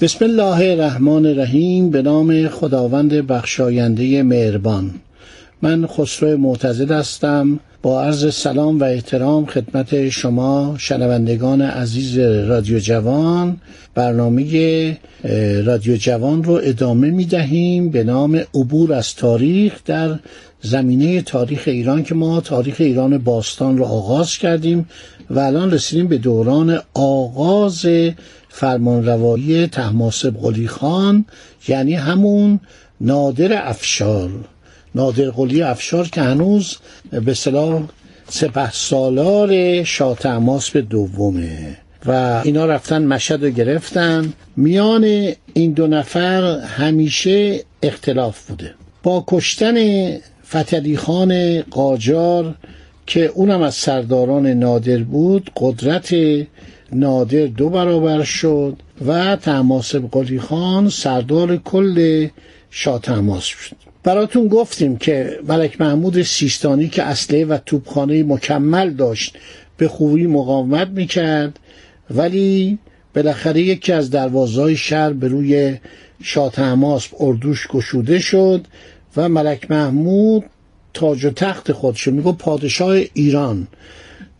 بسم الله الرحمن الرحیم به نام خداوند بخشاینده مهربان. من خسرو معتزد هستم. با عرض سلام و احترام خدمت شما شنوندگان عزیز رادیو جوان برنامه رادیو جوان رو ادامه می دهیم به نام عبور از تاریخ در زمینه تاریخ ایران که ما تاریخ ایران باستان رو آغاز کردیم. و الان رسیدیم به دوران آغاز فرمانروایی تحماسب قلی خان یعنی همون نادر افشار. نادر قلی افشار که هنوز به صلاح سپه سالار شاه به دومه. و اینا رفتن مشهد رو گرفتن. میان این دو نفر همیشه اختلاف بوده. با کشتن فتلی خان قاجار که اونم از سرداران نادر بود قدرت نادر دو برابر شد و تماسب قلی خان سردار کل شاه تماس شد. براتون گفتیم که ملک محمود سیستانی که اسلحه و توپخانه مکمل داشت به خوبی مقاومت می‌کرد ولی بالاخره یکی از دروازهای شهر به روی شاه اردوش گشوده شد و ملک محمود تاج و تخت خودشو میگو پادشاه ایران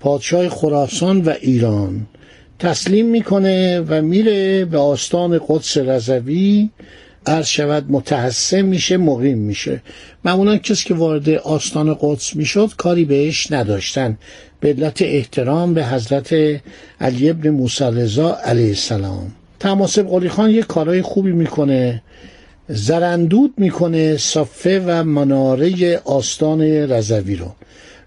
پادشاه خراسان و ایران. تسلیم می‌کنه و میره به آستان قدس رضوی. عرض شود متحسن میشه مقیم میشه. معمولا کسی که وارد آستان قدس می‌شد کاری بهش نداشتن. به علت احترام به حضرت علی ابن موسی علیه السلام. تماسب قلی خان یه کارهای خوبی می‌کنه. زرندود می‌کنه صفه و مناره آستان رضوی رو.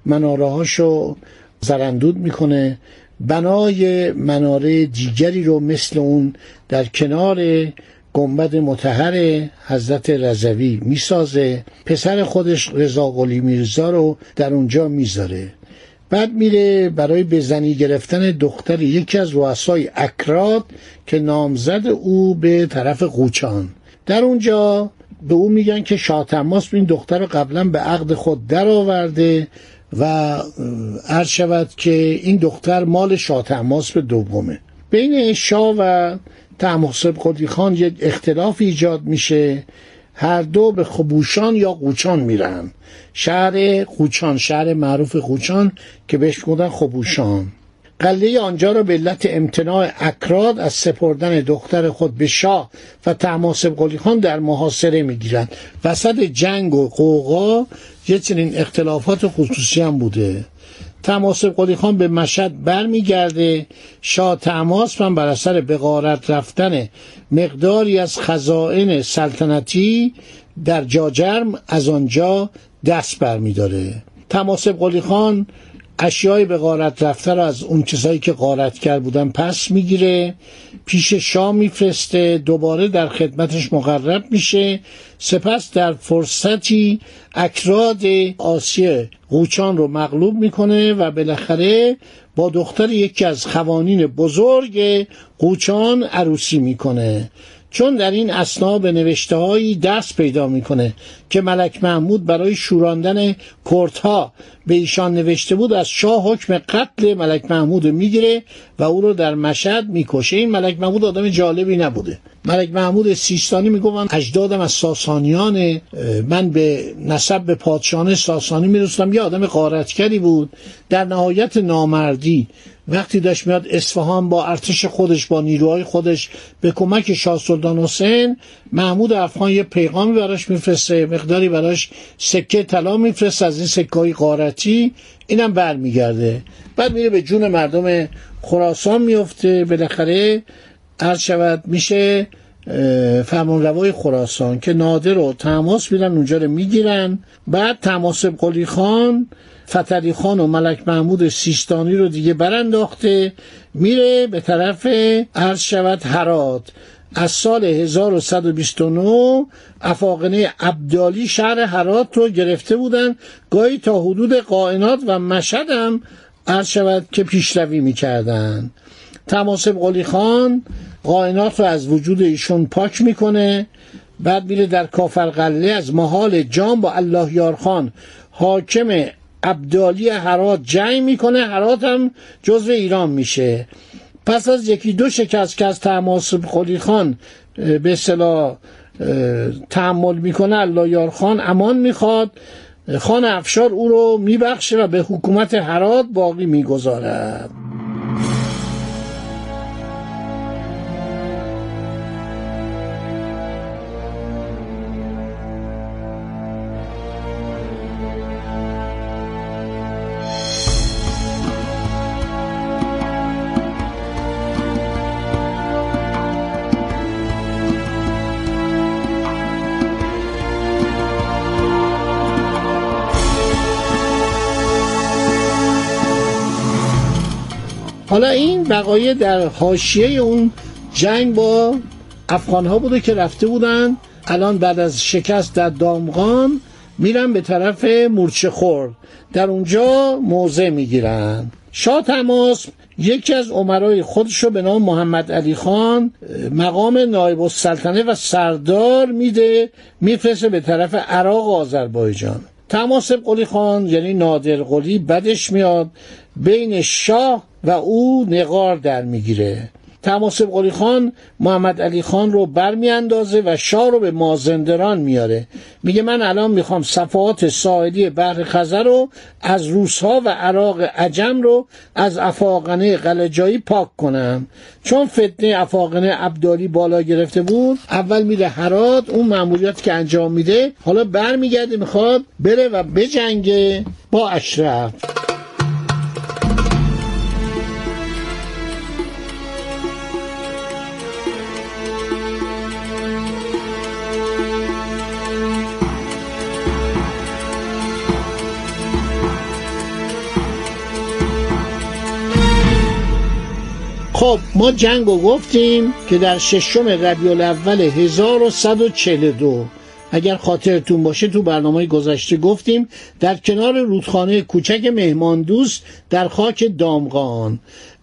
مناره هاشو زرندود می‌کنه. بنای مناره دیگری رو مثل اون در کنار گنبد متحر حضرت رضوی می‌سازه. پسر خودش رضا قلی میرزا رو در اونجا می‌ذاره. بعد میره برای بزنی گرفتن دختر یکی از رؤسای اکراد که نامزد او به طرف قوچان. در اونجا به او میگن که شاه تماس این دختر قبلا به عقد خود درآورده و عرض شود که این دختر مال شاه تماس به دومه. بین شاه و تماسب قدی خان یک اختلاف ایجاد میشه. هر دو به خبوشان یا قوچان میرن. شهر قوچان شهر معروف قوچان که بهش بودن خبوشان. قله آنجا را به علت امتناع اکراد از سپردن دختر خود به شاه و تماسب قلی خان در محاصره می‌گیرند. وسط جنگ و قوقا یه چنین اختلافات خصوصی هم بوده. تماسب قلی خان به مشهد برمیگرده. شاه تماس من بر اثر بغارت رفتن مقداری از خزائن سلطنتی در جاجرم از آنجا دست برمیداره. تماسب قلی خان اشیای به غارت رفته رو از اون چیزایی که غارت کرد بودن پس می‌گیره. پیش شاه میفرسته. دوباره در خدمتش مقرب میشه. سپس در فرصتی اکراد آسیه قوچان رو مغلوب می‌کنه و بالاخره با دختر یکی از خوانین بزرگ قوچان عروسی می‌کنه. چون در این اسنا به نوشته هایی دست پیدا می‌کنه که ملک محمود برای شوراندن کردها به ایشان نوشته بود از شاه حکم قتل ملک محمود می‌گیره و او رو در مشهد می‌کشه. این ملک محمود آدم جالبی نبوده. ملک محمود سیستانی میگو من اجدادم از ساسانیان من به نسب به پادشاهان ساسانی میرسونم یه آدم قارتکری بود. در نهایت نامردی وقتی داشت میاد اصفهان با ارتش خودش با نیروهای خودش به کمک شاه سلطان حسین محمود افغان یه پیغامی براش میفرسته مقداری براش سکه طلا میفرسته از این سکه های قارتی اینم برمیگرده. بعد میره به جون مردم خراسان میفته. بالاخره عرض شود میشه فرمانروای خراسان که نادر و تماس میرن اونجا رو می‌گیرن. بعد تماس قلی خان فتری خان و ملک محمود سیستانی رو دیگه برانداخته. میره به طرف عرض شود هرات. از سال 1129 افاقنه عبدالی شهر هرات رو گرفته بودن. گاهی تا حدود قائنات و مشهد هم عرض شود که پیشروی می‌کردن. تماسب قلی خان قائنات رو از وجود ایشون پاک می‌کنه. بعد میره در کافرقله از محال جام با الله یارخان حاکم عبدالی هرات جنگ می‌کنه. هرات هم جزو ایران میشه. پس از یکی دو شکست که از تماسب قلی خان به اصطلاح تحمل می‌کنه الله یارخان امان می‌خواد. خان افشار او رو میبخشه و به حکومت هرات باقی می‌گذارد. حالا این بقایه در حاشیه اون جنگ با افغان ها بوده که رفته بودن. الان بعد از شکست در دامغان میرن به طرف مورچه خور در اونجا موضع می‌گیرن. شاه تماس یکی از عمرای خودشو به نام محمد علی خان مقام نایب السلطنه و سردار میده میفرسته به طرف عراق و آذربایجان. تماسب قلی خان یعنی نادر قلی بدش میاد بین شاه و او نقار در می‌گیره. تماسب قلی خان محمد علی خان رو برمیاندازه و شاه رو به مازندران میاره. میگه من الان می‌خوام صفحات ساحلی بحر خزر رو از روسها و عراق عجم رو از افاقنه قلجایی پاک کنم. چون فتنه افاقنه عبدالی بالا گرفته بود اول میره هرات اون مأموریت که انجام میده حالا برمیگرده می‌خواد بره و بجنگه با اشرف. خب ما جنگ رو گفتیم که در ششم ربیع الاول 1142 اگر خاطرتون باشه تو برنامه گذشته گفتیم در کنار رودخانه کوچک مهمان دوست در خاک دامغان.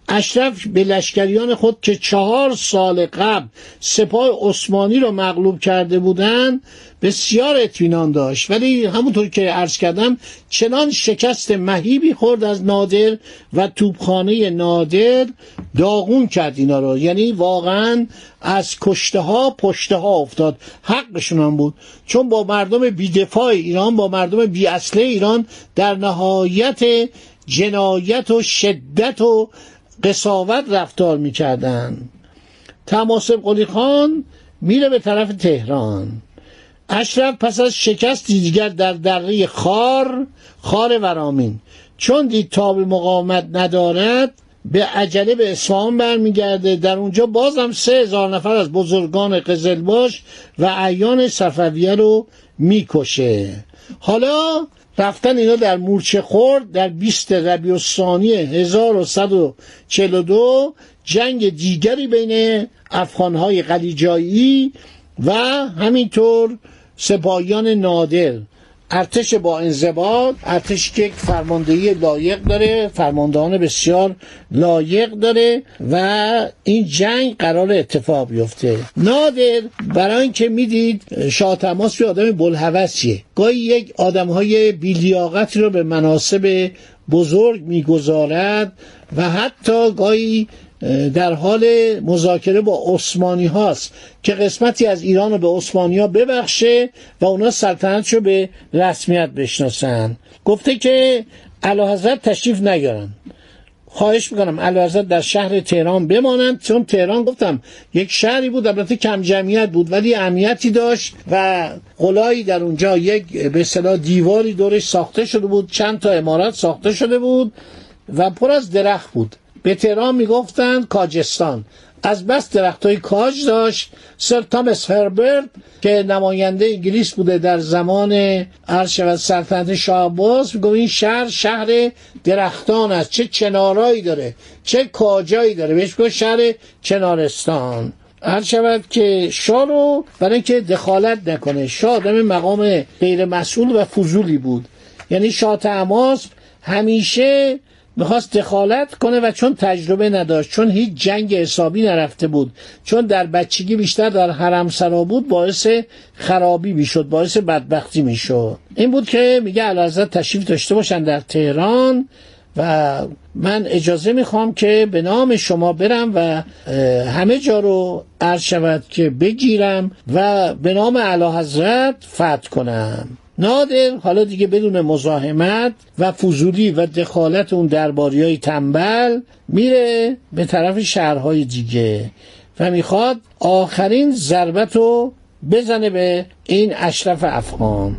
اشرف به لشکریان خود که چهار سال قبل سپاه عثمانی را مغلوب کرده بودند بسیار اطمینان داشت. ولی همونطور که عرض کردم چنان شکست مهیبی خورد از نادر و توبخانه نادر داغون کرد اینا رو. یعنی واقعا از کشته ها پشته ها افتاد. حقشون هم بود. چون با مردم بیدفاع ایران با مردم بی اصله ایران در نهایت جنایت و شدت و قصاوت رفتار می‌کردن. تماسب قلی خان میره به طرف تهران. اشرف پس از شکست دیگر در دره خار خار ورامین. چون دید تاب مقاومت ندارد به عجله به اصفهان برمیگرده. در اونجا بازم سه هزار نفر از بزرگان قزلباش و ایان صفویه رو می‌کشه. حالا رفتن اینا در مورچه خورد در 20 ربیع الثانی 1142 جنگ دیگری بین افغانهای قلیجایی و همینطور سپاهیان نادر. ارتش با انضباط ارتش که یک فرماندهی لایق داره فرماندهان بسیار لایق داره و این جنگ قرار اتفاق بیفته. نادر برای اینکه می‌دید شاه تماس یه آدم بلحوثیه گاهی یک آدم های بیلیاقتی رو به مناسب بزرگ می‌گذارد و حتی گاهی در حال مذاکره با عثمانی هاست که قسمتی از ایران رو به عثمانی ها ببخشه و اونا سلطنت رو به رسمیت بشناسن. گفته که علا حضرت تشریف نیارن. خواهش می‌کنم علا حضرت در شهر تهران بمانند. چون تهران گفتم یک شهری بود البته کم جمعیت بود ولی امنیتی داشت و قلایی در اونجا یک به اصطلاح دیواری دورش ساخته شده بود. چند تا امارات ساخته شده بود و پر از درخت بود. به تهران می‌گفتند کاجستان. از بس درخت های کاج داشت سر تامس هربرت که نماینده انگلیس بوده در زمان و سلطنت شاه عباس این شهر شهر درختان است. چه چنارایی داره چه کاجایی داره. بهش شهر چنارستان. هر شود که شاه رو برای اینکه دخالت نکنه شاه آدم مقام غیر مسئول و فضولی بود. یعنی شاه تماس همیشه می‌خواست دخالت کنه و چون تجربه نداشت چون هیچ جنگ حسابی نرفته بود چون در بچگی بیشتر در حرم سرا بود باعث خرابی می‌شد باعث بدبختی می‌شد. این بود که میگه علازت تشریف داشته باشن در تهران و من اجازه می‌خوام که به نام شما برم و همه جا رو عرض شود که بگیرم و به نام علا حضرت فتح کنم. نادر حالا دیگه بدون مزاحمت و فضولی و دخالت اون درباری های تنبل میره به طرف شهرهای دیگه و می‌خواد آخرین ضربت رو بزنه به این اشرف افغان.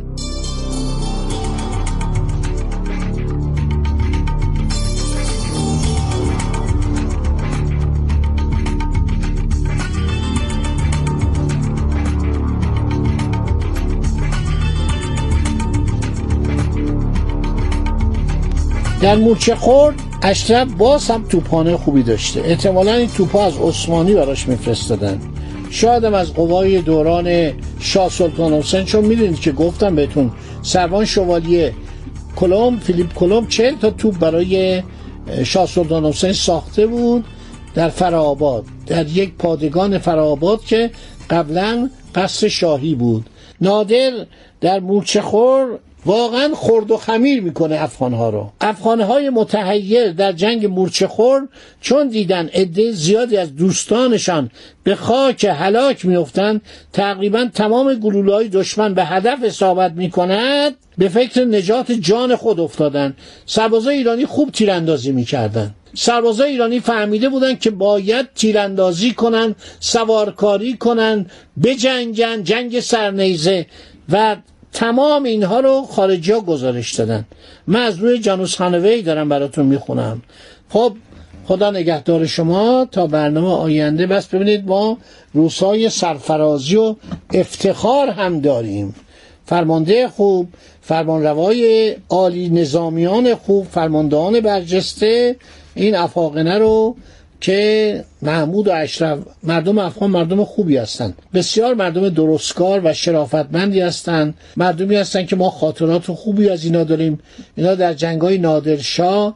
در مورچه خورد اشرف باز هم توپانه خوبی داشته. احتمالا این توپا از عثمانی براش میفرستادن. شاید هم از قوای دوران شاه سلطان حسین چون می‌دونید که گفتم بهتون سروان شوالیه کلم فیلیپ کلم چهل تا توپ برای شاه سلطان حسین ساخته بود در فرآباد در یک پادگان فرآباد که قبلا قصر شاهی بود. نادر در مورچه خور واقعا خرد و خمیر می‌کنه افغانها رو. افغانهای متحیر در جنگ مورچه خور چون دیدن عده زیادی از دوستانشان به خاک هلاک میفتند تقریبا تمام گلولهای دشمن به هدف اصابت می‌کند به فکر نجات جان خود افتادن سربازای ایرانی خوب تیراندازی می‌کردن سربازای ایرانی فهمیده بودن که باید تیراندازی کنن سوارکاری کنن بجنگن جنگ سرنیزه و تمام اینها رو خارجی ها گزارش دادن. من از روی جانوس خانوی دارم براتون می‌خونم. خب خدا نگهدار شما. تا برنامه آینده بس ببینید ما روسای سرفرازی و افتخار هم داریم. فرمانده خوب فرمانروای عالی نظامیان خوب فرماندهان برجسته این افاقنه رو که محمود و اشرف مردم افغان مردم خوبی هستند. بسیار مردم درستکار و شرافتمندی هستند. مردمی هستند که ما خاطرات خوبی از اینا داریم. اینا در جنگ های نادرشاه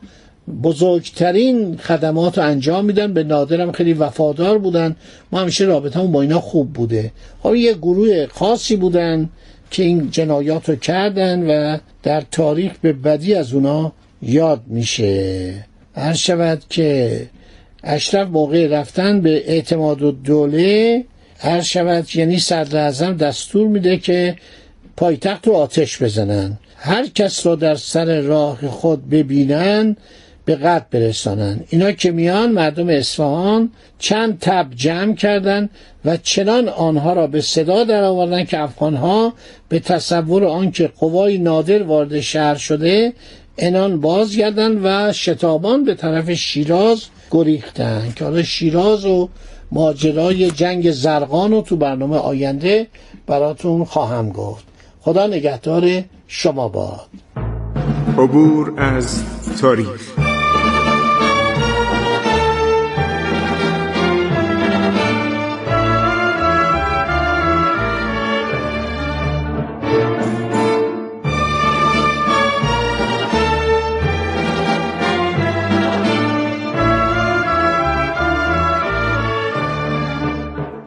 بزرگترین خدمات رو انجام میدن. به نادرم خیلی وفادار بودن. ما همیشه رابطه با اینا خوب بوده. خب یه گروه خاصی بودن که این جنایات رو کردن و در تاریخ به بدی از اونا یاد میشه. هر شود که اشرف موقع رفتن به اعتماد و دوله هر شود یعنی صدر دستور میده که پایتخت رو آتش بزنن. هر کس را در سر راه خود ببینن به قتل برسانن. اینا که میان مردم اصفهان چند تب جمع کردند و چنان آنها را به صدا در آوردن که افغانها به تصور آنکه قوای نادر وارد شهر شده انان بازگردن و شتابان به طرف شیراز گریختن که حالا شیراز و ماجرای جنگ زرقان رو تو برنامه آینده براتون خواهم گفت. خدا نگهدار شما باد. عبور از تاریخ.